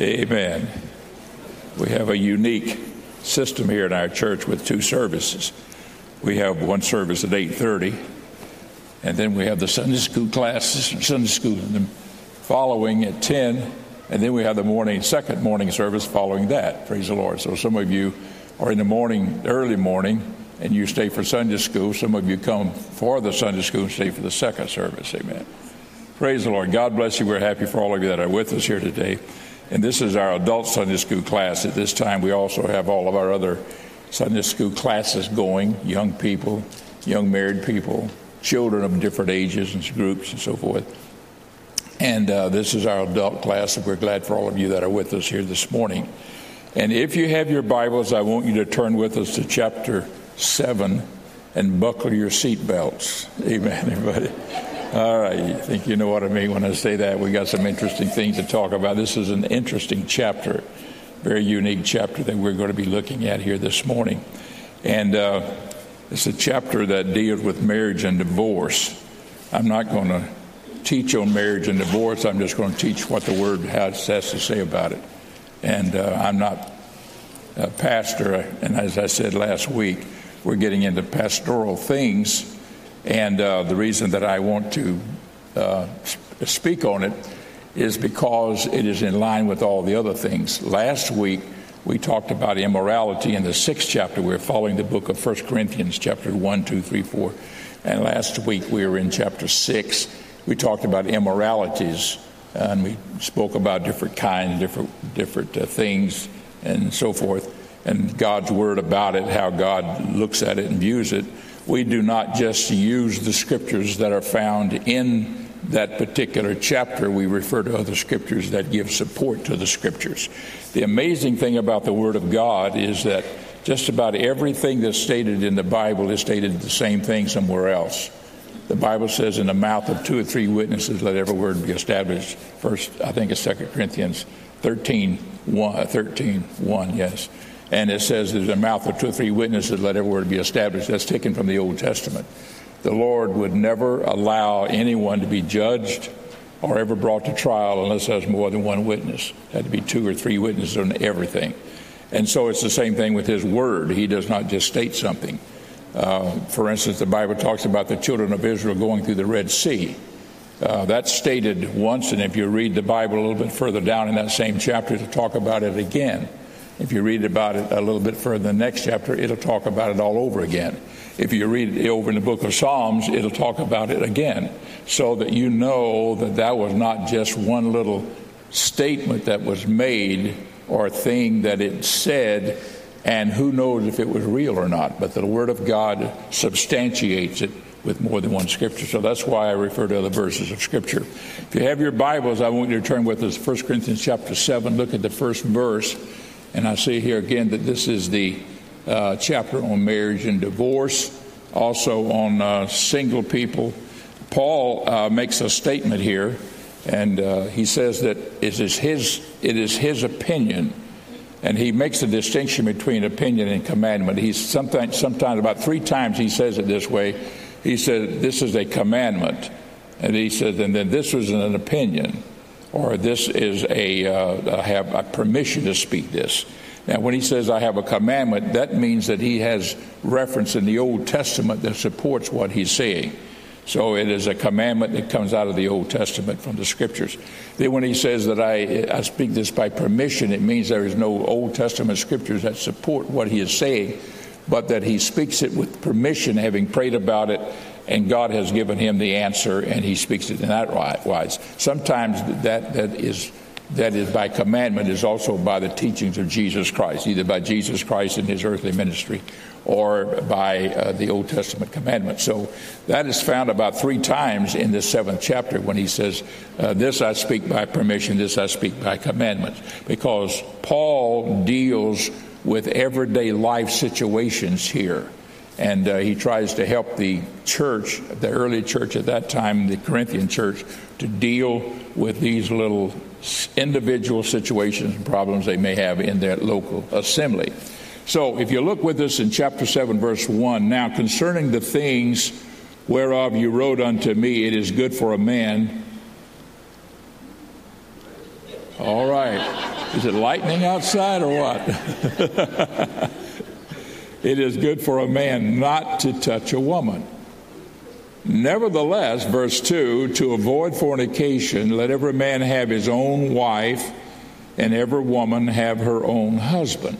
Amen. We have a unique system here in our church with two services. We have one service at 8:30, and then we have the Sunday school classes, Sunday school, following at 10, and then we have the morning second morning service following that. Praise the Lord. So some of you are in the morning, early morning, and you stay for Sunday school. Some of you come for the Sunday school and stay for the second service. Amen. Praise the Lord. God bless you. We're happy for all of you that are with us here today. And this is our adult Sunday school class. At this time, we also have all of our other Sunday school classes going young people, young married people, children of different ages and groups and so forth. And uh, this is our adult class, and we're glad for all of you that are with us here this morning. And if you have your Bibles, I want you to turn with us to chapter 7 and buckle your seatbelts. Amen, everybody. All right, I think you know what I mean when I say that. We got some interesting things to talk about. This is an interesting chapter, very unique chapter that we're going to be looking at here this morning. And uh, it's a chapter that deals with marriage and divorce. I'm not going to teach on marriage and divorce, I'm just going to teach what the Word has, has to say about it. And uh, I'm not a pastor, and as I said last week, we're getting into pastoral things and uh, the reason that I want to uh, speak on it is because it is in line with all the other things. Last week, we talked about immorality in the sixth chapter. We are following the book of 1 Corinthians, chapter 1, 2, 3, 4. And last week, we were in chapter 6. We talked about immoralities, and we spoke about different kinds, different, different uh, things, and so forth, and God's word about it, how God looks at it and views it we do not just use the scriptures that are found in that particular chapter, we refer to other scriptures that give support to the scriptures. The amazing thing about the Word of God is that just about everything that's stated in the Bible is stated the same thing somewhere else. The Bible says, in the mouth of two or three witnesses, let every word be established. First, I think it's 2 Corinthians 13, 1, 13, 1 yes. And it says, There's a mouth of two or three witnesses, let every word be established. That's taken from the Old Testament. The Lord would never allow anyone to be judged or ever brought to trial unless there's more than one witness. It had to be two or three witnesses on everything. And so it's the same thing with His Word. He does not just state something. Uh, for instance, the Bible talks about the children of Israel going through the Red Sea. Uh, that's stated once, and if you read the Bible a little bit further down in that same chapter, to talk about it again. If you read about it a little bit further in the next chapter, it'll talk about it all over again. If you read it over in the book of Psalms, it'll talk about it again, so that you know that that was not just one little statement that was made or thing that it said, and who knows if it was real or not. But the Word of God substantiates it with more than one scripture. So that's why I refer to other verses of scripture. If you have your Bibles, I want you to turn with us 1 Corinthians chapter 7. Look at the first verse. And I see here again that this is the uh, chapter on marriage and divorce, also on uh, single people. Paul uh, makes a statement here, and uh, he says that it is his it is his opinion, and he makes a distinction between opinion and commandment. He's sometimes sometimes about three times he says it this way. He said this is a commandment, and he said, and then this was an opinion or this is a uh, I have a permission to speak this. Now, when he says I have a commandment, that means that he has reference in the Old Testament that supports what he's saying. So it is a commandment that comes out of the Old Testament from the Scriptures. Then, when he says that I, I speak this by permission, it means there is no Old Testament Scriptures that support what he is saying, but that he speaks it with permission, having prayed about it and God has given him the answer, and he speaks it in that wise. Sometimes that, that is that is by commandment is also by the teachings of Jesus Christ, either by Jesus Christ in his earthly ministry or by uh, the Old Testament commandment. So that is found about three times in this seventh chapter when he says, uh, This I speak by permission, this I speak by commandment. Because Paul deals with everyday life situations here and uh, he tries to help the church, the early church at that time, the Corinthian church, to deal with these little individual situations and problems they may have in their local assembly. So, if you look with us in chapter 7, verse 1, now concerning the things whereof you wrote unto me, it is good for a man. All right. Is it lightning outside or what? it is good for a man not to touch a woman. Nevertheless, verse 2 to avoid fornication, let every man have his own wife, and every woman have her own husband.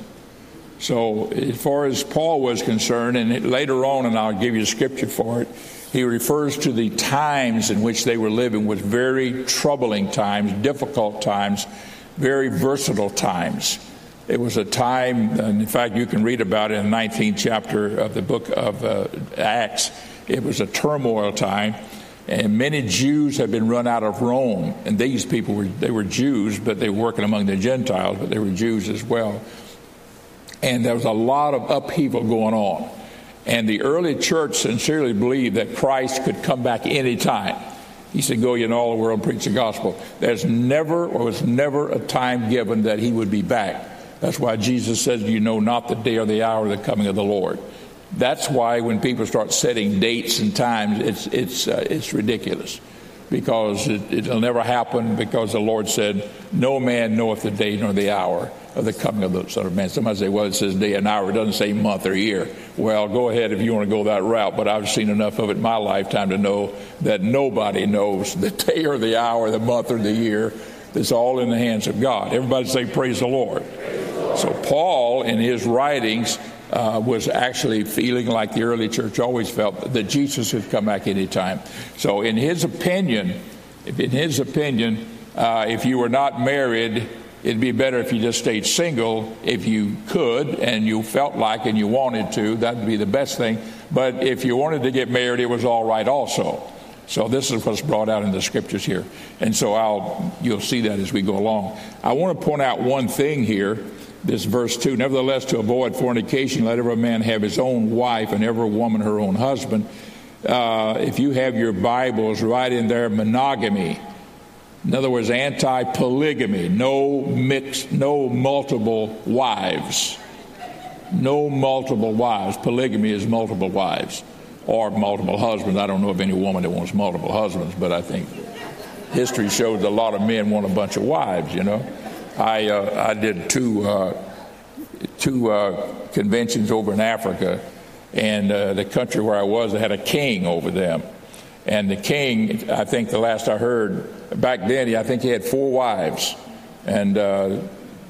So, as far as Paul was concerned, and later on, and I'll give you scripture for it, he refers to the times in which they were living was very troubling times, difficult times, very versatile times. It was a time, and in fact, you can read about it in the 19th chapter of the book of uh, Acts. It was a turmoil time, and many Jews had been run out of Rome. And these people were they were Jews, but they were working among the Gentiles, but they were Jews as well. And there was a lot of upheaval going on. And the early church sincerely believed that Christ could come back any time. He said, Go ye in all the world preach the gospel. There's never or was never a time given that he would be back. That's why Jesus says, You know not the day or the hour of the coming of the Lord. That's why when people start setting dates and times, it's, it's, uh, it's ridiculous because it, will never happen because the Lord said, No man knoweth the day nor the hour of the coming of the Son of Man. Somebody say, well, it says day and hour. It doesn't say month or year. Well, go ahead if you want to go that route, but I've seen enough of it in my lifetime to know that nobody knows the day or the hour, the month or the year. It's all in the hands of God. Everybody say, praise the Lord. So Paul, in his writings, uh, was actually feeling like the early church always felt that Jesus could come back anytime. So, in his opinion, in his opinion, uh, if you were not married, it'd be better if you just stayed single if you could and you felt like and you wanted to. That'd be the best thing. But if you wanted to get married, it was all right also. So this is what's brought out in the scriptures here. And so I'll you'll see that as we go along. I want to point out one thing here. This verse 2 Nevertheless, to avoid fornication, let every man have his own wife and every woman her own husband. Uh, if you have your Bibles, right in there, monogamy in other words, anti polygamy, no mixed, no multiple wives. No multiple wives. Polygamy is multiple wives or multiple husbands. I don't know of any woman that wants multiple husbands, but I think history shows a lot of men want a bunch of wives, you know. I, uh, I did two, uh, two uh, conventions over in Africa, and uh, the country where I was, they had a king over them. And the king, I think the last I heard, back then, I think he had four wives, and uh,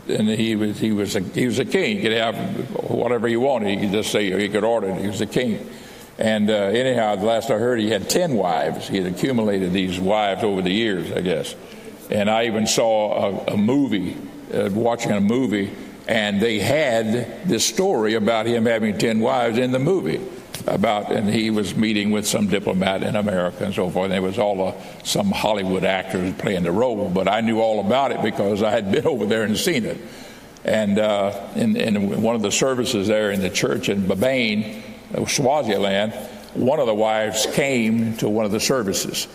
and he was he was a, he was a king. He could have whatever he wanted. He could just say he could order. It. He was a king. And uh, anyhow, the last I heard, he had ten wives. He had accumulated these wives over the years, I guess. And I even saw a, a movie, uh, watching a movie, and they had this story about him having ten wives in the movie about, and he was meeting with some diplomat in America and so forth. And it was all uh, some Hollywood actors playing the role, but I knew all about it because I had been over there and seen it. And uh, in, in, one of the services there in the church in Mbabane, uh, Swaziland, one of the wives came to one of the services,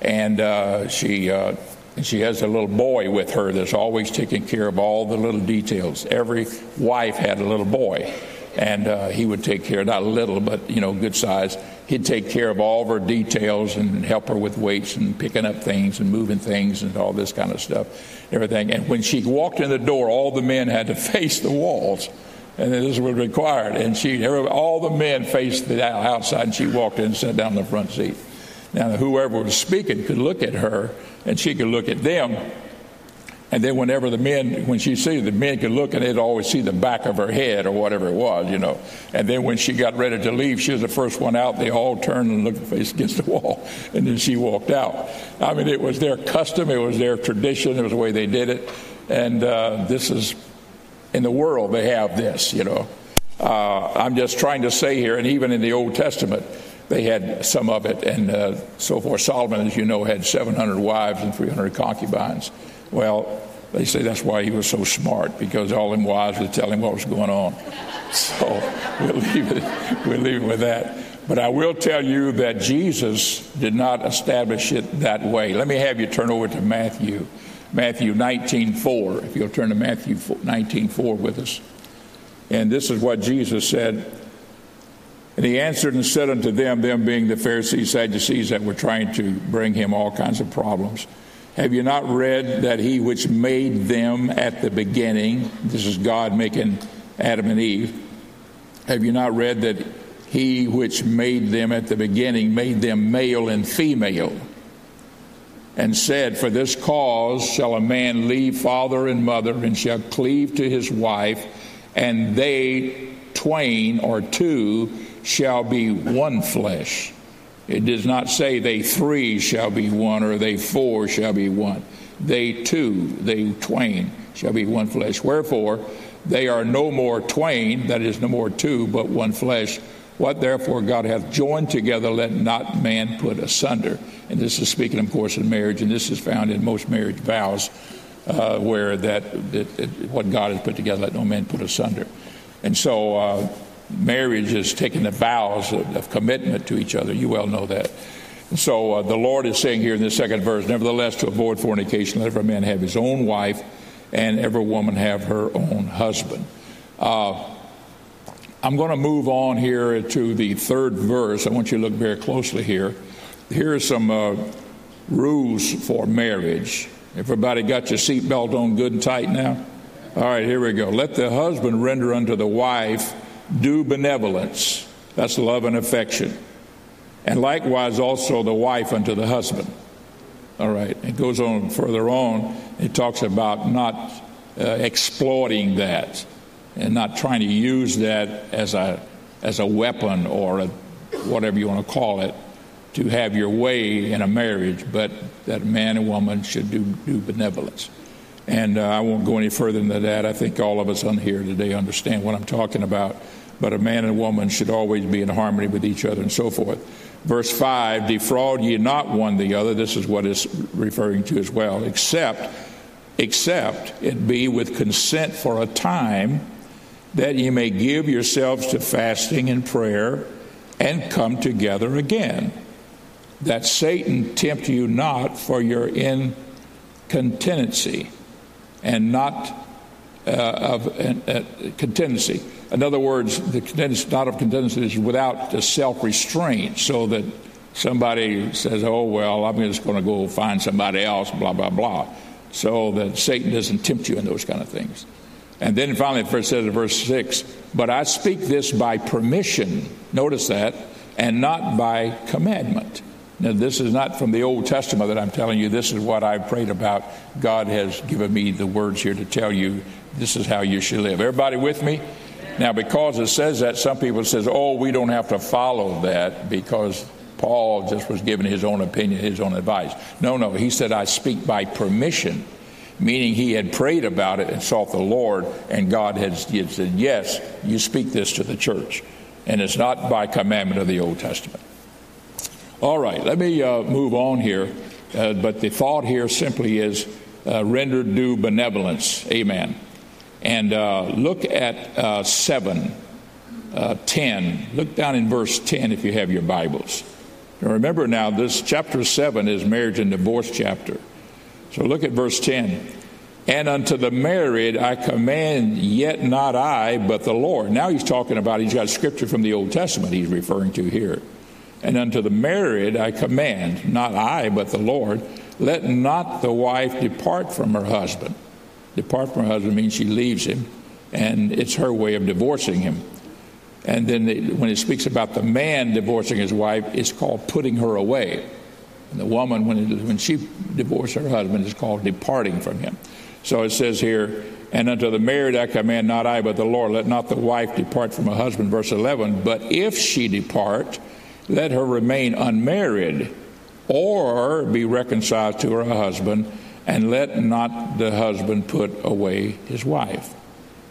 and uh, she. Uh, she has a little boy with her that's always taking care of all the little details. Every wife had a little boy and uh, he would take care, not little, but you know, good size. He'd take care of all of her details and help her with weights and picking up things and moving things and all this kind of stuff, everything. And when she walked in the door, all the men had to face the walls, and this was required. And she, all the men faced the outside, and she walked in and sat down in the front seat. Now, whoever was speaking could look at her, and she could look at them and then whenever the men, when she see the men could look and they'd always see the back of her head or whatever it was, you know. And then when she got ready to leave, she was the first one out. They all turned and looked face against the wall. And then she walked out. I mean, it was their custom. It was their tradition. It was the way they did it. And uh, this is, in the world, they have this, you know. Uh, I'm just trying to say here, and even in the Old Testament, they had some of it and uh, so forth. Solomon, as you know, had 700 wives and 300 concubines. Well, they say that's why he was so smart because all them wives would tell him what was going on. So we'll leave it. We'll leave it with that. But I will tell you that Jesus did not establish it that way. Let me have you turn over to Matthew, Matthew 19:4. If you'll turn to Matthew 19:4 with us, and this is what Jesus said. And he answered and said unto them, them being the Pharisees, Sadducees that were trying to bring him all kinds of problems. Have you not read that he which made them at the beginning, this is God making Adam and Eve, have you not read that he which made them at the beginning made them male and female? And said, For this cause shall a man leave father and mother and shall cleave to his wife, and they twain or two shall be one flesh. It does not say they three shall be one or they four shall be one. They two, they twain shall be one flesh. Wherefore, they are no more twain, that is, no more two, but one flesh. What therefore God hath joined together, let not man put asunder. And this is speaking, of course, in marriage, and this is found in most marriage vows, uh, where that, what God has put together, let no man put asunder. And so, uh, marriage is taking the vows of, of, commitment to each other. You well know that. And so uh, the Lord is saying here in the second verse, nevertheless, to avoid fornication, let every man have his own wife, and every woman have her own husband. Uh, I'm going to move on here to the third verse. I want you to look very closely here. Here are some uh, rules for marriage. Everybody got your seatbelt on good and tight now? All right, here we go. Let the husband render unto the wife due benevolence. That's love and affection. And likewise also the wife unto the husband. All right. It goes on further on. It talks about not uh, exploiting that and not trying to use that as a as a weapon or a, whatever you want to call it to have your way in a marriage, but that man and woman should do, do benevolence. And uh, I won't go any further than that. I think all of us on here today understand what I'm talking about. But a man and a woman should always be in harmony with each other and so forth. Verse 5 Defraud ye not one the other. This is what it's referring to as well. Except, except it be with consent for a time, that ye may give yourselves to fasting and prayer and come together again. That Satan tempt you not for your incontinency and not uh, of uh, contingency. In other words, the contingency, not of contingency is without the self restraint, so that somebody says, "Oh well, I'm just going to go find somebody else," blah blah blah, so that Satan doesn't tempt you in those kind of things. And then finally, it says in verse six, "But I speak this by permission." Notice that, and not by commandment. Now, this is not from the Old Testament that I'm telling you. This is what I've prayed about. God has given me the words here to tell you this is how you should live. Everybody with me? Now, because it says that, some people says, "Oh, we don't have to follow that because Paul just was giving his own opinion, his own advice." No, no. He said, "I speak by permission," meaning he had prayed about it and sought the Lord, and God had said, "Yes, you speak this to the church," and it's not by commandment of the Old Testament. All right, let me uh, move on here. Uh, but the thought here simply is uh, rendered due benevolence. Amen. And uh, look at uh, 7, uh, 10. Look down in verse 10 if you have your Bibles. Now remember now, this chapter 7 is marriage and divorce chapter. So look at verse 10. And unto the married I command, yet not I, but the Lord. Now he's talking about, he's got scripture from the Old Testament he's referring to here. And unto the married I command, not I, but the Lord, let not the wife depart from her husband. Depart from her husband means she leaves him, and it's her way of divorcing him. And then the, when it speaks about the man divorcing his wife, it's called putting her away. And the woman, when, it, when she divorced her husband, is called departing from him. So it says here, and unto the married I command, not I, but the Lord, let not the wife depart from her husband. Verse 11, but if she depart, let her remain unmarried or be reconciled to her husband, and let not the husband put away his wife.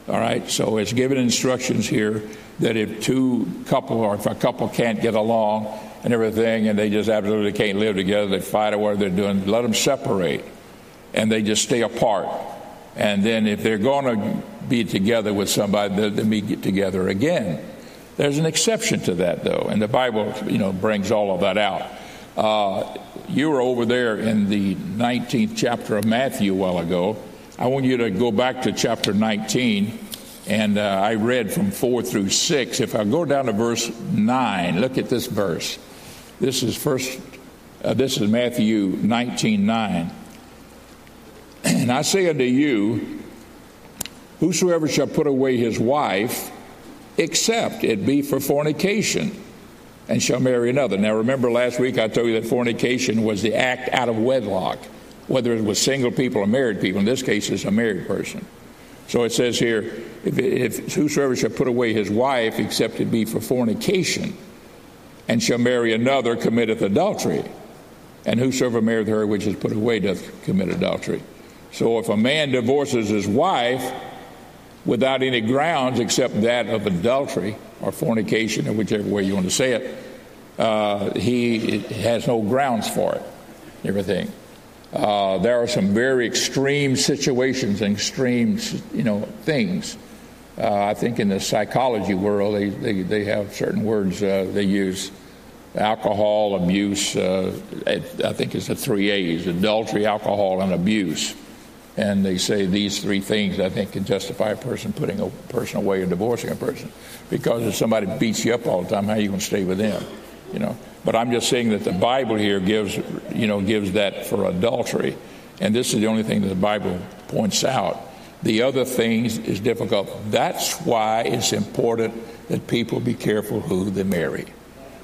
All right, so it's given instructions here that if two couple or if a couple can't get along and everything and they just absolutely can't live together, they fight or whatever they're doing, let them separate and they just stay apart. And then if they're going to be together with somebody, they, they meet together again. There's an exception to that, though, and the Bible, you know, brings all of that out. Uh, you were over there in the 19th chapter of Matthew a while ago. I want you to go back to chapter 19, and uh, I read from 4 through 6. If I go down to verse 9, look at this verse. This is first. Uh, this is Matthew 19, 9. And I say unto you, whosoever shall put away his wife, except it be for fornication, and shall marry another. Now, remember last week I told you that fornication was the act out of wedlock, whether it was single people or married people. In this case, it's a married person. So it says here, if, if whosoever shall put away his wife, except it be for fornication, and shall marry another, committeth adultery. And whosoever marrieth her which is put away doth commit adultery. So if a man divorces his wife without any grounds except that of adultery or fornication, or whichever way you want to say it, uh, he has no grounds for it. Everything. Uh, there are some very extreme situations and extreme, you know, things. Uh, I think in the psychology world, they, they, they have certain words uh, they use alcohol, abuse. Uh, I think it's the three A's adultery, alcohol, and abuse. And they say these three things, I think, can justify a person putting a person away or divorcing a person. Because if somebody beats you up all the time, how are you going to stay with them? You know. But I'm just saying that the Bible here gives, you know, gives that for adultery. And this is the only thing that the Bible points out. The other things is difficult. That's why it's important that people be careful who they marry.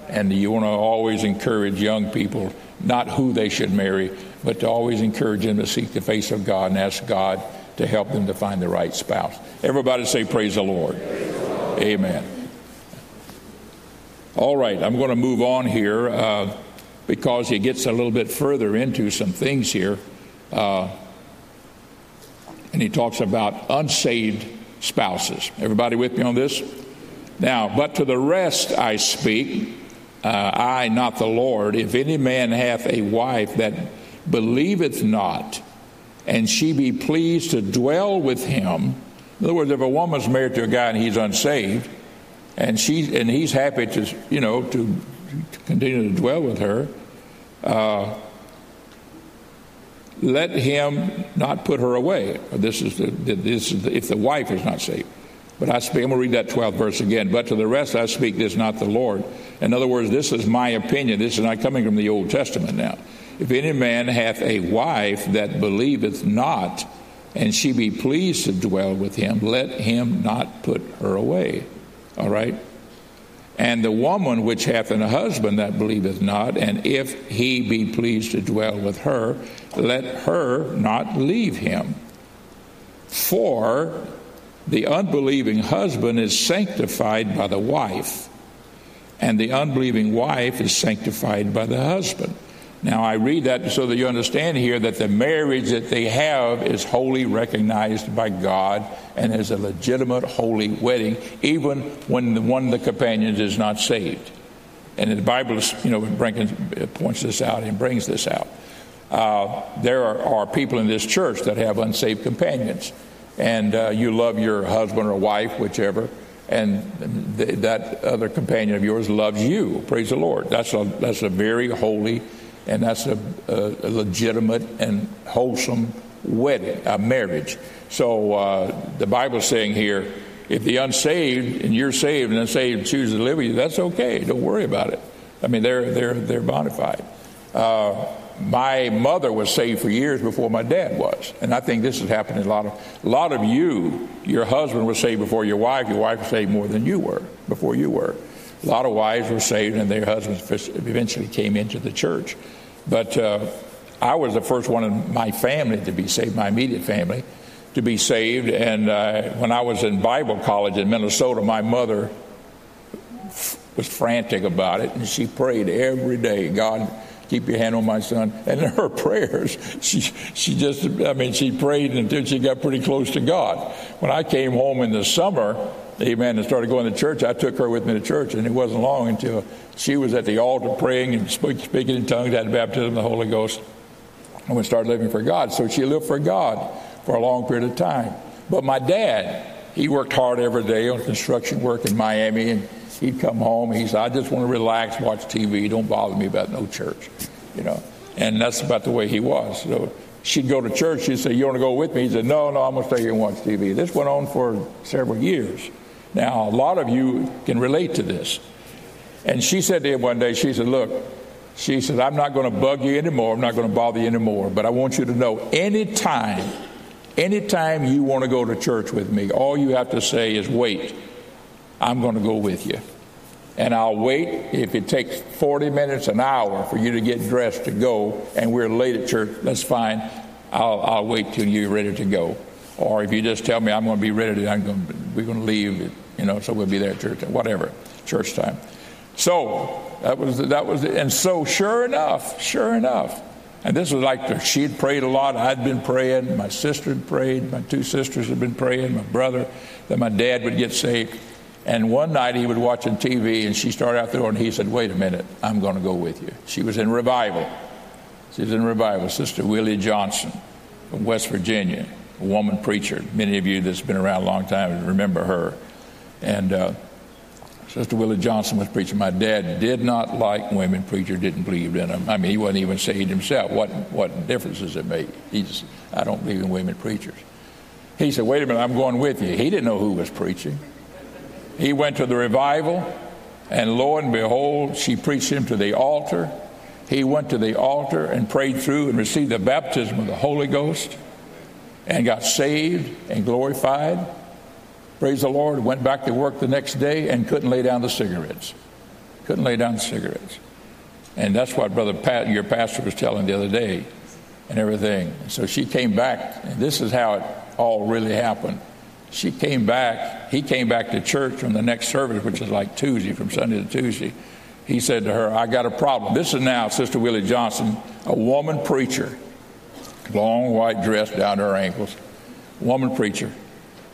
And you want to always encourage young people, not who they should marry, but to always encourage them to seek the face of God and ask God to help them to find the right spouse. Everybody say, Praise the Lord. Amen. All right, I'm going to move on here uh, because he gets a little bit further into some things here. Uh, and he talks about unsaved spouses. Everybody with me on this? Now, but to the rest I speak, uh, I, not the Lord. If any man hath a wife that believeth not, and she be pleased to dwell with him, in other words, if a woman's married to a guy and he's unsaved, and she and he's happy to you know to, to continue to dwell with her. Uh, let him not put her away. This is, the, this is the, if the wife is not saved. But I speak, I'm going to read that 12th verse again. But to the rest I speak this, not the Lord. In other words, this is my opinion. This is not coming from the Old Testament now. If any man hath a wife that believeth not, and she be pleased to dwell with him, let him not put her away. All right? And the woman which hath an husband that believeth not, and if he be pleased to dwell with her, let her not leave him. For the unbelieving husband is sanctified by the wife, and the unbelieving wife is sanctified by the husband. Now, I read that so that you understand here that the marriage that they have is wholly recognized by God and is a legitimate holy wedding, even when the, one of the companions is not saved. And the Bible, you know, points this out and brings this out. Uh, there are, are, people in this church that have unsaved companions, and uh, you love your husband or wife, whichever, and th- that other companion of yours loves you. Praise the Lord. That's a that's a very holy and that's a, a, legitimate and wholesome wedding, a marriage. So uh, the Bible's saying here, if the unsaved and you're saved and unsaved choose to live with you, that's okay. Don't worry about it. I mean, they're they're they're bona fide. Uh, my mother was saved for years before my dad was, and I think this has happened in a lot of a lot of you. Your husband was saved before your wife. Your wife was saved more than you were before you were. A lot of wives were saved, and their husbands eventually came into the church. But uh, I was the first one in my family to be saved, my immediate family, to be saved. And uh, when I was in Bible college in Minnesota, my mother f- was frantic about it, and she prayed every day, God, keep your hand on my son. And in her prayers, she, she just, I mean, she prayed until she got pretty close to God. When I came home in the summer, amen, and started going to church, I took her with me to church, and it wasn't long until she was at the altar praying and speaking in tongues, had baptism of the Holy Ghost, and we started living for God. So she lived for God for a long period of time. But my dad, he worked hard every day on construction work in Miami, and he'd come home. He said, "I just want to relax, watch TV. Don't bother me about no church," you know. And that's about the way he was. So she'd go to church. She'd say, "You want to go with me?" He said, "No, no, I'm going to stay here and watch TV." This went on for several years. Now, a lot of you can relate to this. And she said to him one day, she said, Look, she said, I'm not going to bug you anymore. I'm not going to bother you anymore. But I want you to know anytime Anytime you want to go to church with me, all you have to say is, wait, I'm going to go with you. And I'll wait if it takes 40 minutes, an hour for you to get dressed to go, and we're late at church, that's fine. I'll, I'll wait till you're ready to go. Or if you just tell me I'm going to be ready, to, I'm going to, we're going to leave, you know, so we'll be there at church, whatever, church time. So that was that was, and so sure enough, sure enough, and this was like she'd prayed a lot. I'd been praying. My sister had prayed. My two sisters had been praying. My brother. That my dad would get saved. And one night he was watching TV and she started out the door and he said, Wait a minute, I'm going to go with you. She was in revival. She was in revival. Sister Willie Johnson from West Virginia, a woman preacher. Many of you that's been around a long time remember her. And uh, Sister Willie Johnson was preaching. My dad did not like women preachers, didn't believe in them. I mean, he wasn't even saved himself. What, what difference does it make? He just, I don't believe in women preachers. He said, Wait a minute, I'm going with you. He didn't know who was preaching. He went to the revival, and lo and behold, she preached him to the altar. He went to the altar and prayed through and received the baptism of the Holy Ghost and got saved and glorified. Praise the Lord. Went back to work the next day and couldn't lay down the cigarettes. Couldn't lay down the cigarettes. And that's what Brother Pat, your pastor, was telling the other day and everything. So she came back, and this is how it all really happened she came back. He came back to church from the next service, which is like Tuesday, from Sunday to Tuesday. He said to her, I got a problem. This is now Sister Willie Johnson, a woman preacher, long white dress down to her ankles, woman preacher.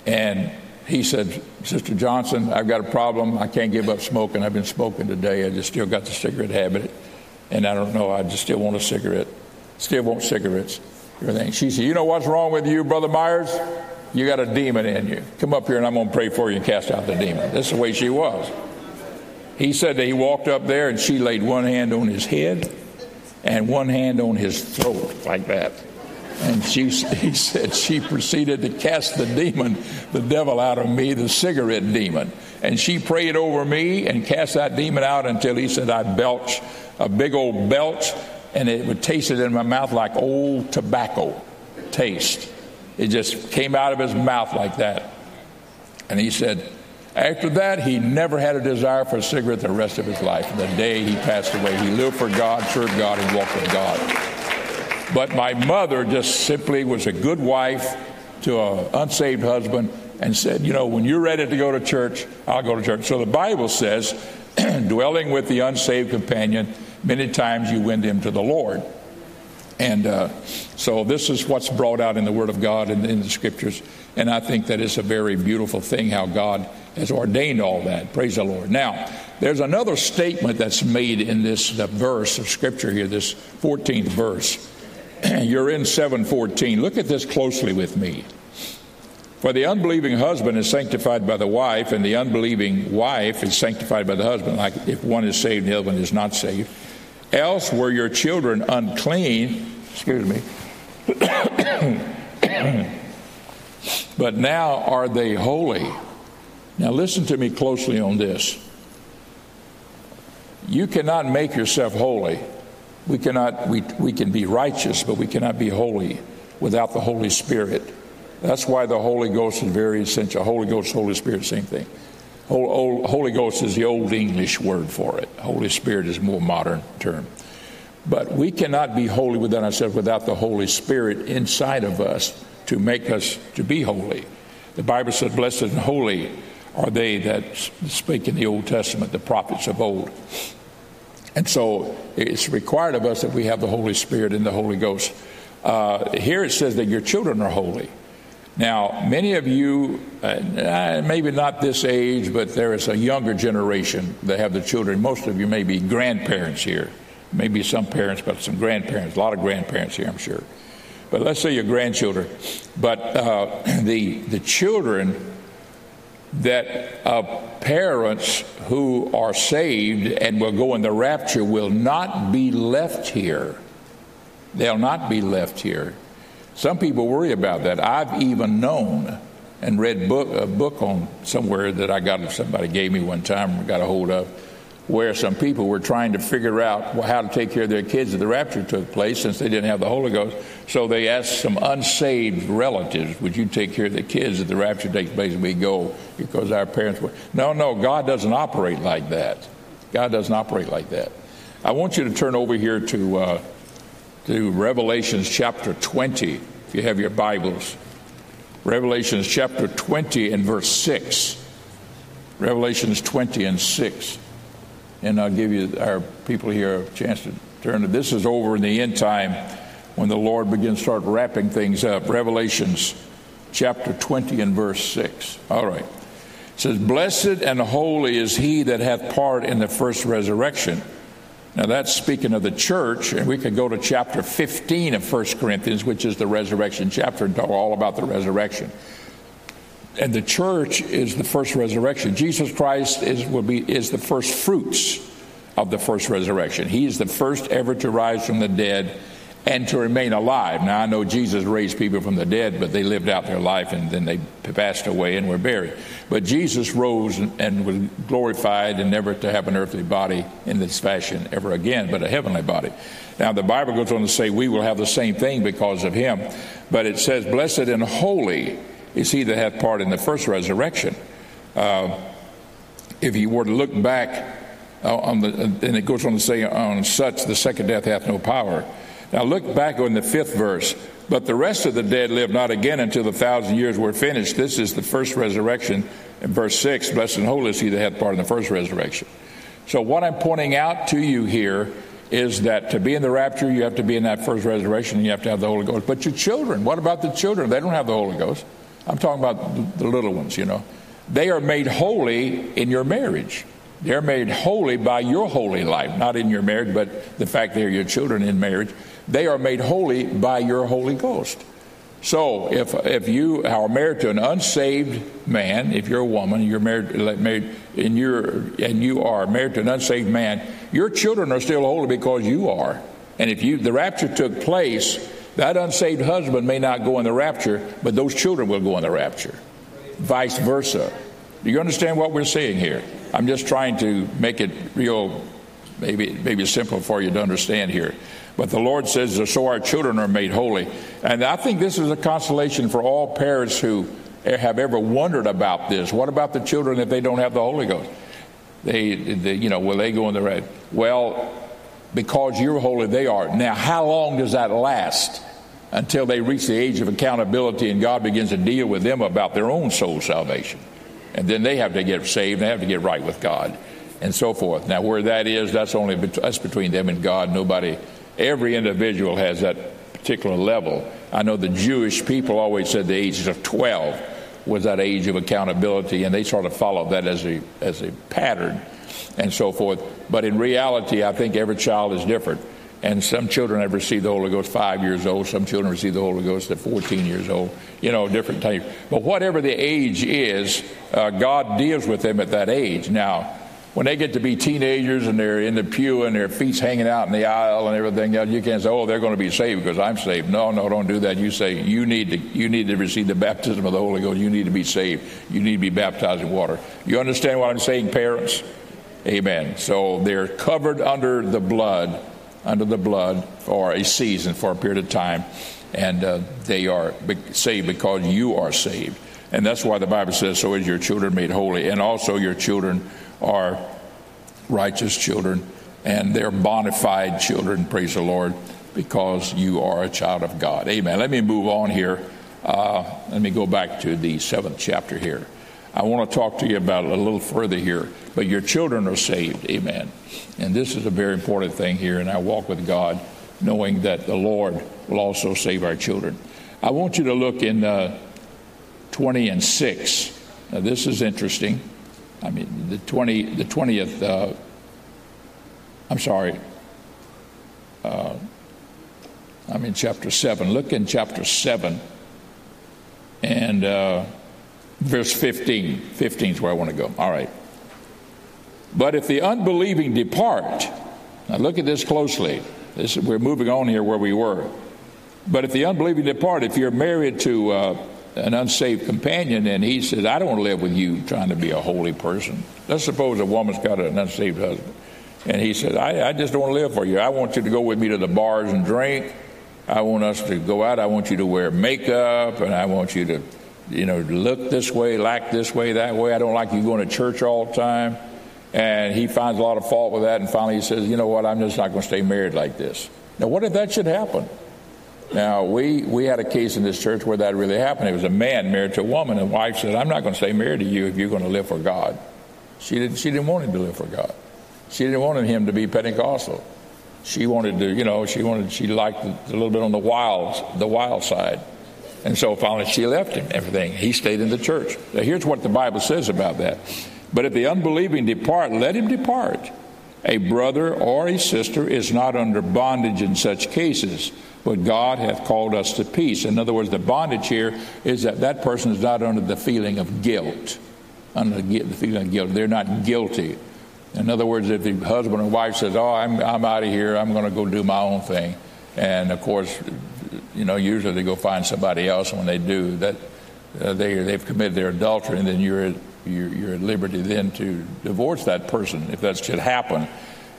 And he said, Sister Johnson, I've got a problem. I can't give up smoking. I've been smoking today. I just still got the cigarette habit. And I don't know, I just still want a cigarette. Still want cigarettes. Everything. She said, You know what's wrong with you, Brother Myers? You got a demon in you. Come up here and I'm going to pray for you and cast out the demon. That's the way she was. He said that he walked up there and she laid one hand on his head and one hand on his throat, like that. And she, he said she proceeded to cast the demon, the devil out of me, the cigarette demon. And she prayed over me and cast that demon out until he said I'd belch, a big old belch, and it would taste it in my mouth like old tobacco taste. It just came out of his mouth like that. And he said, after that, he never had a desire for a cigarette the rest of his life. The day he passed away, he lived for God, served God, and walked with God. But my mother just simply was a good wife to an unsaved husband and said, You know, when you're ready to go to church, I'll go to church. So the Bible says, dwelling with the unsaved companion, many times you win him to the Lord. And uh, so this is what's brought out in the Word of God and in the Scriptures. And I think that it's a very beautiful thing how God has ordained all that. Praise the Lord. Now, there's another statement that's made in this verse of Scripture here, this 14th verse. You're in 714. Look at this closely with me. For the unbelieving husband is sanctified by the wife, and the unbelieving wife is sanctified by the husband, like if one is saved the other one is not saved. Else were your children unclean, excuse me, but now are they holy. Now listen to me closely on this. You cannot make yourself holy. We cannot we, we can be righteous, but we cannot be holy without the Holy Spirit. That's why the Holy Ghost is very essential. Holy Ghost, Holy Spirit, same thing. Holy Ghost is the old English word for it. Holy Spirit is a more modern term. But we cannot be holy within ourselves without the Holy Spirit inside of us to make us to be holy. The Bible says, Blessed and holy are they that speak in the Old Testament, the prophets of old. And so it's required of us that we have the Holy Spirit and the Holy Ghost. Uh, here it says that your children are holy. Now, many of you, uh, maybe not this age, but there is a younger generation that have the children. Most of you may be grandparents here. Maybe some parents, but some grandparents. A lot of grandparents here, I'm sure. But let's say your grandchildren. But uh, the, the children that uh, parents who are saved and will go in the rapture will not be left here. They'll not be left here. Some people worry about that. I've even known and read book, a book on somewhere that I got somebody gave me one time got a hold of where some people were trying to figure out how to take care of their kids if the rapture took place since they didn't have the Holy Ghost. So they asked some unsaved relatives, Would you take care of the kids if the rapture takes place and we go because our parents were. No, no, God doesn't operate like that. God doesn't operate like that. I want you to turn over here to, uh, to Revelations chapter 20, if you have your Bibles. Revelations chapter 20 and verse 6. Revelations 20 and 6 and I'll give you our people here a chance to turn to this is over in the end time when the Lord begins to start wrapping things up. Revelations chapter 20 and verse 6. All right. It says, Blessed and holy is he that hath part in the first resurrection. Now that's speaking of the church, and we could go to chapter 15 of 1 Corinthians, which is the resurrection chapter, and talk all about the resurrection and the church is the first resurrection. Jesus Christ is will be is the first fruits of the first resurrection. He is the first ever to rise from the dead and to remain alive. Now I know Jesus raised people from the dead, but they lived out their life and then they passed away and were buried. But Jesus rose and was glorified and never to have an earthly body in this fashion ever again, but a heavenly body. Now the Bible goes on to say we will have the same thing because of him. But it says, Blessed and holy is he that hath part in the first resurrection. Uh, if you were to look back uh, on the, and it goes on to say, on such the second death hath no power. Now look back on the fifth verse. But the rest of the dead live not again until the thousand years were finished. This is the first resurrection. In verse 6, blessed and holy is he that hath part in the first resurrection. So, what I'm pointing out to you here is that to be in the rapture, you have to be in that first resurrection and you have to have the Holy Ghost. But your children, what about the children? They don't have the Holy Ghost. I'm talking about the little ones, you know. They are made holy in your marriage. They're made holy by your holy life, not in your marriage, but the fact they're your children in marriage. They are made holy by your Holy Ghost. So if if you are married to an unsaved man, if you're a woman, you're married, married and you're and you are married to an unsaved man, your children are still holy because you are. And if you the rapture took place, that unsaved husband may not go in the rapture, but those children will go in the rapture. Vice versa. Do you understand what we're saying here? I'm just trying to make it real, maybe maybe simple for you to understand here. But the Lord says, so our children are made holy. And I think this is a consolation for all parents who have ever wondered about this. What about the children if they don't have the Holy Ghost? They, they you know, will they go in the red? Well, because you're holy, they are. Now, how long does that last? until they reach the age of accountability and God begins to deal with them about their own soul salvation. And then they have to get saved, they have to get right with God, and so forth. Now, where that is, that's only that's between them and God. Nobody, every individual has that particular level. I know the Jewish people always said the ages of 12 was that age of accountability, and they sort of followed that as a, as a pattern and so forth. But in reality, I think every child is different. And some children have received the Holy Ghost five years old. Some children receive the Holy Ghost at 14 years old. You know, different types. But whatever the age is, uh, God deals with them at that age. Now, when they get to be teenagers and they're in the pew and their feet's hanging out in the aisle and everything else, you can't say, "Oh, they're going to be saved because I'm saved." No, no, don't do that. You say you need to you need to receive the baptism of the Holy Ghost. You need to be saved. You need to be baptized in water. You understand what I'm saying, parents? Amen. So they're covered under the blood under the blood for a season, for a period of time, and uh, they are saved because you are saved. And that's why the Bible says, So is your children made holy. And also, your children are righteous children, and they're bona fide children, praise the Lord, because you are a child of God. Amen. Let me move on here. Uh, let me go back to the seventh chapter here. I want to talk to you about a little further here. But your children are saved. Amen. And this is a very important thing here. And I walk with God knowing that the Lord will also save our children. I want you to look in uh, 20 and 6. Now, this is interesting. I mean, the 20, the 20th, uh, I'm sorry, uh, I'm in chapter 7. Look in chapter 7 and uh, verse 15. 15 is where I want to go. All right. But if the unbelieving depart, now look at this closely. This, we're moving on here where we were. But if the unbelieving depart, if you're married to uh, an unsaved companion and he says, I don't want to live with you trying to be a holy person. Let's suppose a woman's got an unsaved husband. And he says, I, I just don't want to live for you. I want you to go with me to the bars and drink. I want us to go out. I want you to wear makeup, and I want you to, you know, look this way, act this way, that way. I don't like you going to church all the time. And he finds a lot of fault with that. And finally, he says, You know what? I'm just not going to stay married like this. Now, what if that should happen? Now, we, we had a case in this church where that really happened. It was a man married to a woman, and wife said, I'm not going to stay married to you if you're going to live for God. She didn't, she didn't want him to live for God. She didn't want him to be Pentecostal. She wanted to, you know, she wanted, she liked a little bit on the wild, the wild side. And so finally she left him, everything. He stayed in the church. Now here's what the Bible says about that. But if the unbelieving depart, let him depart. A brother or a sister is not under bondage in such cases, but God hath called us to peace. In other words, the bondage here is that that person is not under the feeling of guilt. Under the feeling of guilt. They're not guilty. In other words, if the husband and wife says, "Oh, I'm I'm out of here. I'm going to go do my own thing," and of course, you know, usually they go find somebody else. When they do that, uh, they they've committed their adultery, and then you're you're, you're at liberty then to divorce that person if that should happen.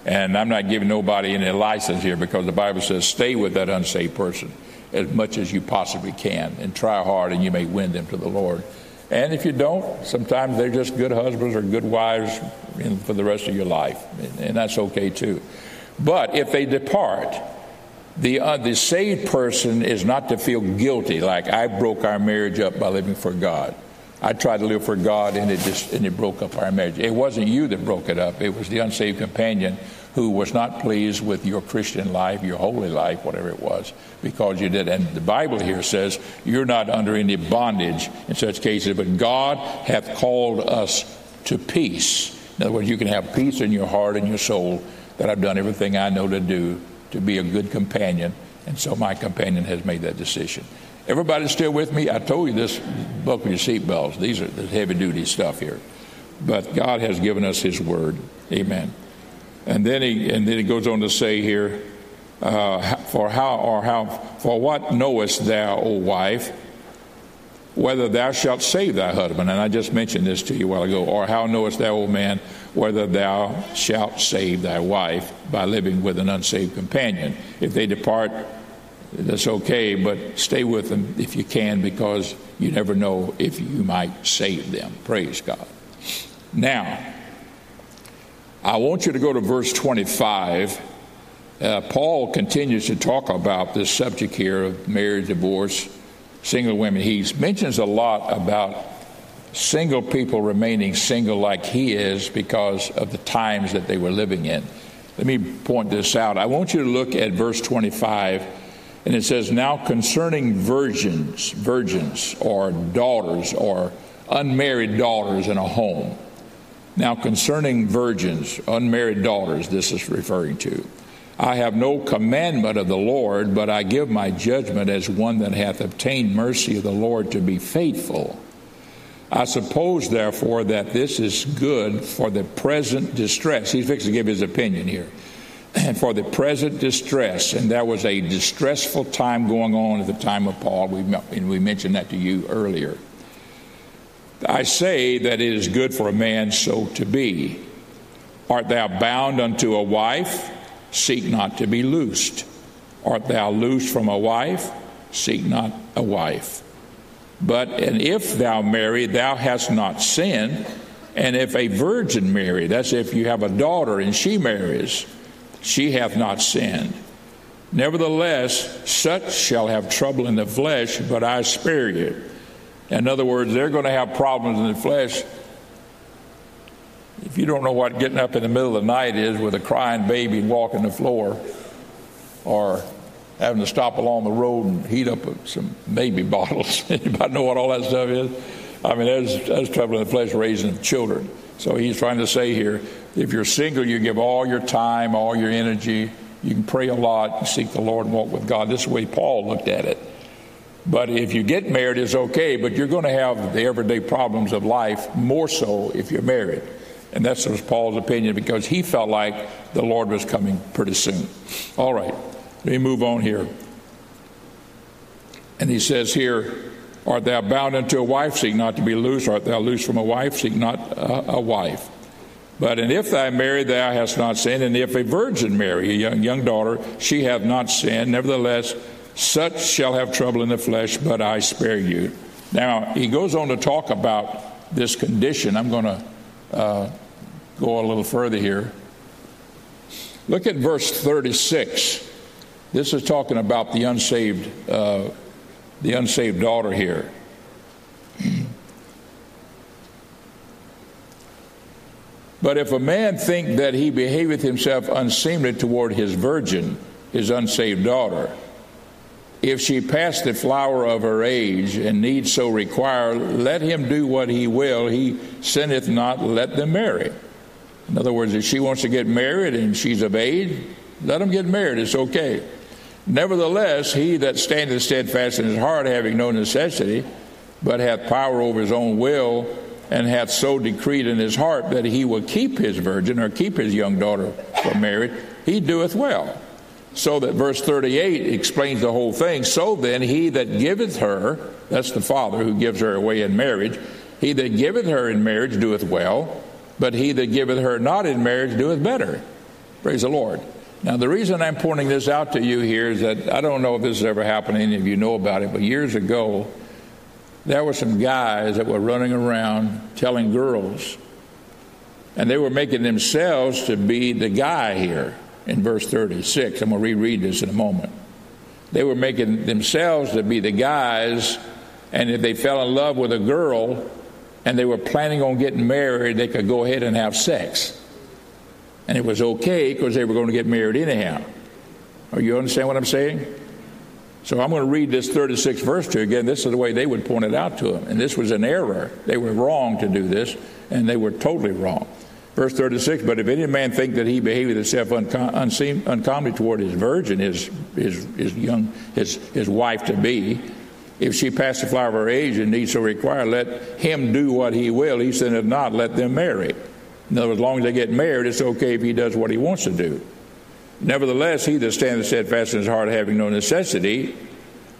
And I'm not giving nobody any license here because the Bible says stay with that unsaved person as much as you possibly can and try hard and you may win them to the Lord. And if you don't, sometimes they're just good husbands or good wives for the rest of your life, and that's okay too. But if they depart, the, uh, the saved person is not to feel guilty, like I broke our marriage up by living for God. I tried to live for God and it just and it broke up our marriage. It wasn't you that broke it up. It was the unsaved companion who was not pleased with your Christian life, your holy life, whatever it was, because you did. And the Bible here says you're not under any bondage in such cases, but God hath called us to peace. In other words, you can have peace in your heart and your soul that I've done everything I know to do to be a good companion, and so my companion has made that decision. Everybody still with me? I told you this, buckle your seatbelts. These are the heavy duty stuff here. But God has given us His word. Amen. And then he, and then he goes on to say here, uh, for how or how for what knowest thou, O wife, whether thou shalt save thy husband? And I just mentioned this to you a while ago. Or how knowest thou, O man, whether thou shalt save thy wife by living with an unsaved companion? If they depart that's okay, but stay with them if you can because you never know if you might save them. Praise God. Now, I want you to go to verse 25. Uh, Paul continues to talk about this subject here of marriage, divorce, single women. He mentions a lot about single people remaining single like he is because of the times that they were living in. Let me point this out. I want you to look at verse 25 and it says, Now concerning virgins, virgins or daughters or unmarried daughters in a home. Now concerning virgins, unmarried daughters, this is referring to. I have no commandment of the Lord, but I give my judgment as one that hath obtained mercy of the Lord to be faithful. I suppose, therefore, that this is good for the present distress. He's fixing to give his opinion here and for the present distress. And there was a distressful time going on at the time of Paul. We, and we mentioned that to you earlier. I say that it is good for a man so to be. Art thou bound unto a wife? Seek not to be loosed. Art thou loosed from a wife? Seek not a wife. But and if thou marry, thou hast not sinned. And if a virgin marry, that's if you have a daughter and she marries, she hath not sinned. Nevertheless, such shall have trouble in the flesh, but I spare you. In other words, they're going to have problems in the flesh. If you don't know what getting up in the middle of the night is with a crying baby and walking the floor, or having to stop along the road and heat up some baby bottles. Anybody know what all that stuff is? I mean, there's trouble in the flesh raising children. So he's trying to say here if you're single, you give all your time, all your energy. You can pray a lot, seek the Lord, and walk with God. This is the way Paul looked at it. But if you get married, it's okay, but you're going to have the everyday problems of life more so if you're married. And that's was Paul's opinion because he felt like the Lord was coming pretty soon. All right, let me move on here. And he says here, Art thou bound unto a wife? Seek not to be loose. Art thou loose from a wife? Seek not a, a wife. But and if thou marry, thou hast not sinned, and if a virgin marry a young, young daughter, she hath not sinned. Nevertheless, such shall have trouble in the flesh, but I spare you. Now he goes on to talk about this condition. I'm going to uh, go a little further here. Look at verse 36. This is talking about the unsaved, uh, the unsaved daughter here. But if a man think that he behaveth himself unseemly toward his virgin, his unsaved daughter, if she pass the flower of her age and need so require, let him do what he will. He sinneth not, let them marry. In other words, if she wants to get married and she's of age, let them get married. It's okay. Nevertheless, he that standeth steadfast in his heart, having no necessity, but hath power over his own will, and hath so decreed in his heart that he will keep his virgin or keep his young daughter from marriage, he doeth well. So that verse 38 explains the whole thing. So then, he that giveth her, that's the father who gives her away in marriage, he that giveth her in marriage doeth well, but he that giveth her not in marriage doeth better. Praise the Lord. Now, the reason I'm pointing this out to you here is that I don't know if this has ever happened, any of you know about it, but years ago, there were some guys that were running around telling girls, and they were making themselves to be the guy here in verse 36. I'm going to reread this in a moment. They were making themselves to be the guys, and if they fell in love with a girl and they were planning on getting married, they could go ahead and have sex and it was okay because they were going to get married anyhow. Are you understand what I'm saying? So I'm going to read this 36 verse to you again. This is the way they would point it out to him. And this was an error. They were wrong to do this, and they were totally wrong. Verse 36, but if any man think that he behaveth himself uncom- uncommonly toward his virgin, his, his, his young, his, his wife to be, if she pass the flower of her age and need so require, let him do what he will. He said, if not, let them marry. In other words, as long as they get married, it's okay if he does what he wants to do. Nevertheless, he that standeth steadfast in his heart, having no necessity,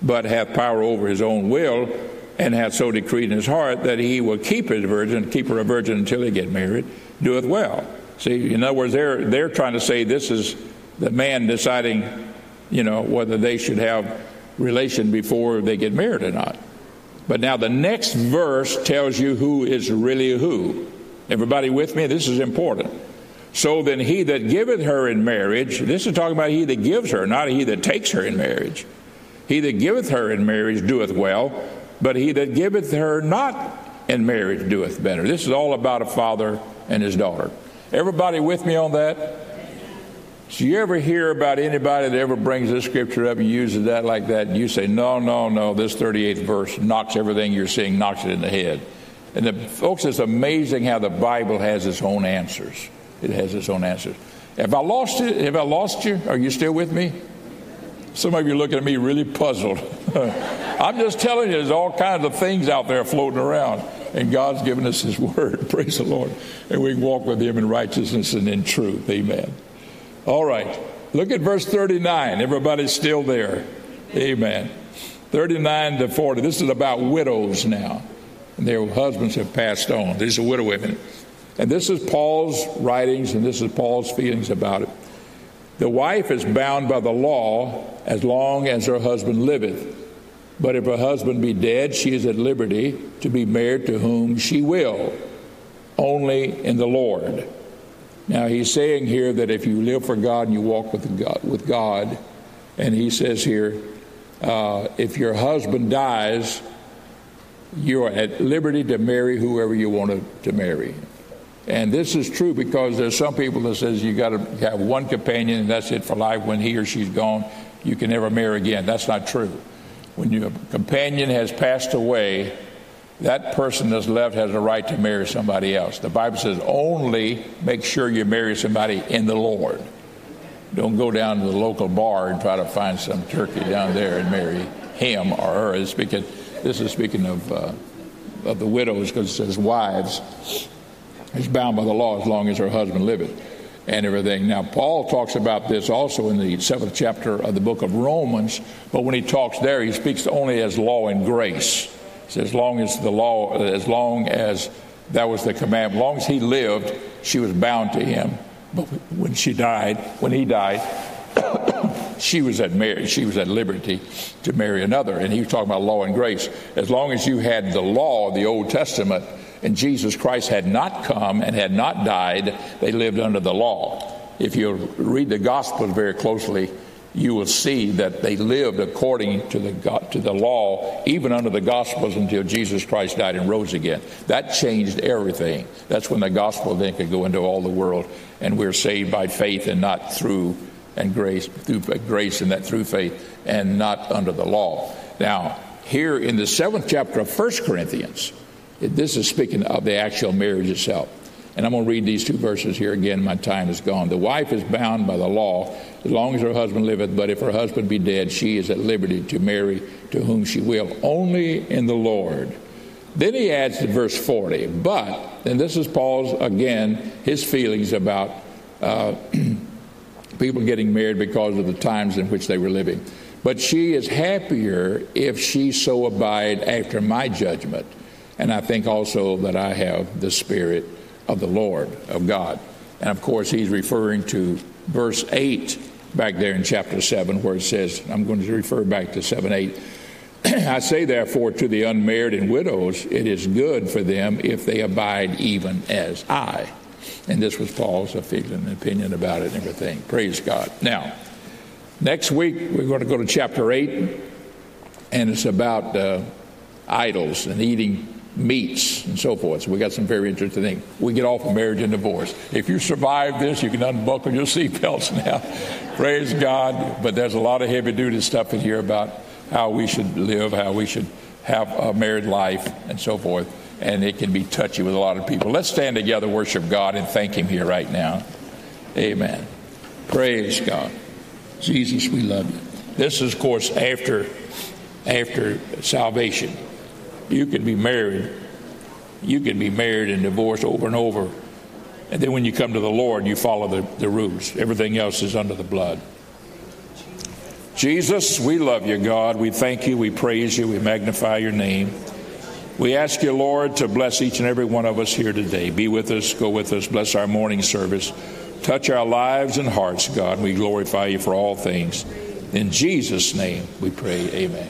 but hath power over his own will, and hath so decreed in his heart that he will keep his virgin, keep her a virgin until he get married, doeth well. See, in other words, they're they're trying to say this is the man deciding, you know, whether they should have relation before they get married or not. But now the next verse tells you who is really who. Everybody with me? This is important. So then he that giveth her in marriage, this is talking about he that gives her, not he that takes her in marriage. He that giveth her in marriage doeth well, but he that giveth her not in marriage doeth better. This is all about a father and his daughter. Everybody with me on that? So you ever hear about anybody that ever brings this scripture up and uses that like that, and you say, no, no, no, this 38th verse knocks everything you're seeing, knocks it in the head. And the, folks, it's amazing how the Bible has its own answers. It has its own answers. Have I lost it? Have I lost you? Are you still with me? Some of you are looking at me really puzzled. I'm just telling you, there's all kinds of things out there floating around. And God's given us His Word. Praise the Lord. And we walk with Him in righteousness and in truth. Amen. All right. Look at verse 39. Everybody's still there. Amen. 39 to 40. This is about widows now and their husbands have passed on. These are widow women. And this is Paul's writings, and this is Paul's feelings about it. The wife is bound by the law as long as her husband liveth. But if her husband be dead, she is at liberty to be married to whom she will, only in the Lord. Now he's saying here that if you live for God and you walk with God, with God and he says here, uh, if your husband dies, you are at liberty to marry whoever you want to, to marry. And this is true because there's some people that says you got to have one companion and that's it for life. When he or she's gone, you can never marry again. That's not true. When your companion has passed away, that person that's left has a right to marry somebody else. The Bible says only make sure you marry somebody in the Lord. Don't go down to the local bar and try to find some turkey down there and marry him or her. It's because this is speaking of, uh, of the widows because it says wives is bound by the law as long as her husband liveth and everything. Now, Paul talks about this also in the seventh chapter of the book of Romans, but when he talks there, he speaks only as law and grace. Says, as long as the law, as long as That was the command. As long as he lived, she was bound to him. But when she died, when he died, she was at mar- she was at liberty to marry another. And he was talking about law and grace. As long as you had the law of the Old Testament and Jesus Christ had not come and had not died, they lived under the law. If you read the Gospels very closely, you will see that they lived according to the to the law, even under the Gospels, until Jesus Christ died and rose again. That changed everything. That's when the gospel then could go into all the world, and we're saved by faith and not through and grace through grace and that through faith and not under the law. Now, here in the seventh chapter of First Corinthians, this is speaking of the actual marriage itself. And I'm going to read these two verses here again. My time is gone. The wife is bound by the law as long as her husband liveth, but if her husband be dead, she is at liberty to marry to whom she will, only in the Lord. Then he adds to verse 40, but, and this is Paul's, again, his feelings about uh, people getting married because of the times in which they were living. But she is happier if she so abide after my judgment. And I think also that I have the Spirit of the Lord, of God. And of course, he's referring to verse 8 back there in chapter 7, where it says, I'm going to refer back to 7 8. I say, therefore, to the unmarried and widows, it is good for them if they abide even as I. And this was Paul's opinion about it and everything. Praise God. Now, next week we're going to go to chapter 8, and it's about uh, idols and eating meats and so forth. So we got some very interesting things. We get off of marriage and divorce. If you survive this, you can unbuckle your seatbelts now. Praise God. But there's a lot of heavy duty stuff in here about how we should live, how we should have a married life, and so forth and it can be touchy with a lot of people. Let's stand together, worship God, and thank Him here right now. Amen. Praise God. Jesus, we love you. This is, of course, after after salvation. You could be married. You could be married and divorced over and over. And then when you come to the Lord, you follow the, the rules. Everything else is under the blood. Jesus, we love you, God. We thank you. We praise you. We magnify your name. We ask you, Lord, to bless each and every one of us here today. Be with us, go with us, bless our morning service. Touch our lives and hearts, God. We glorify you for all things. In Jesus' name we pray, amen.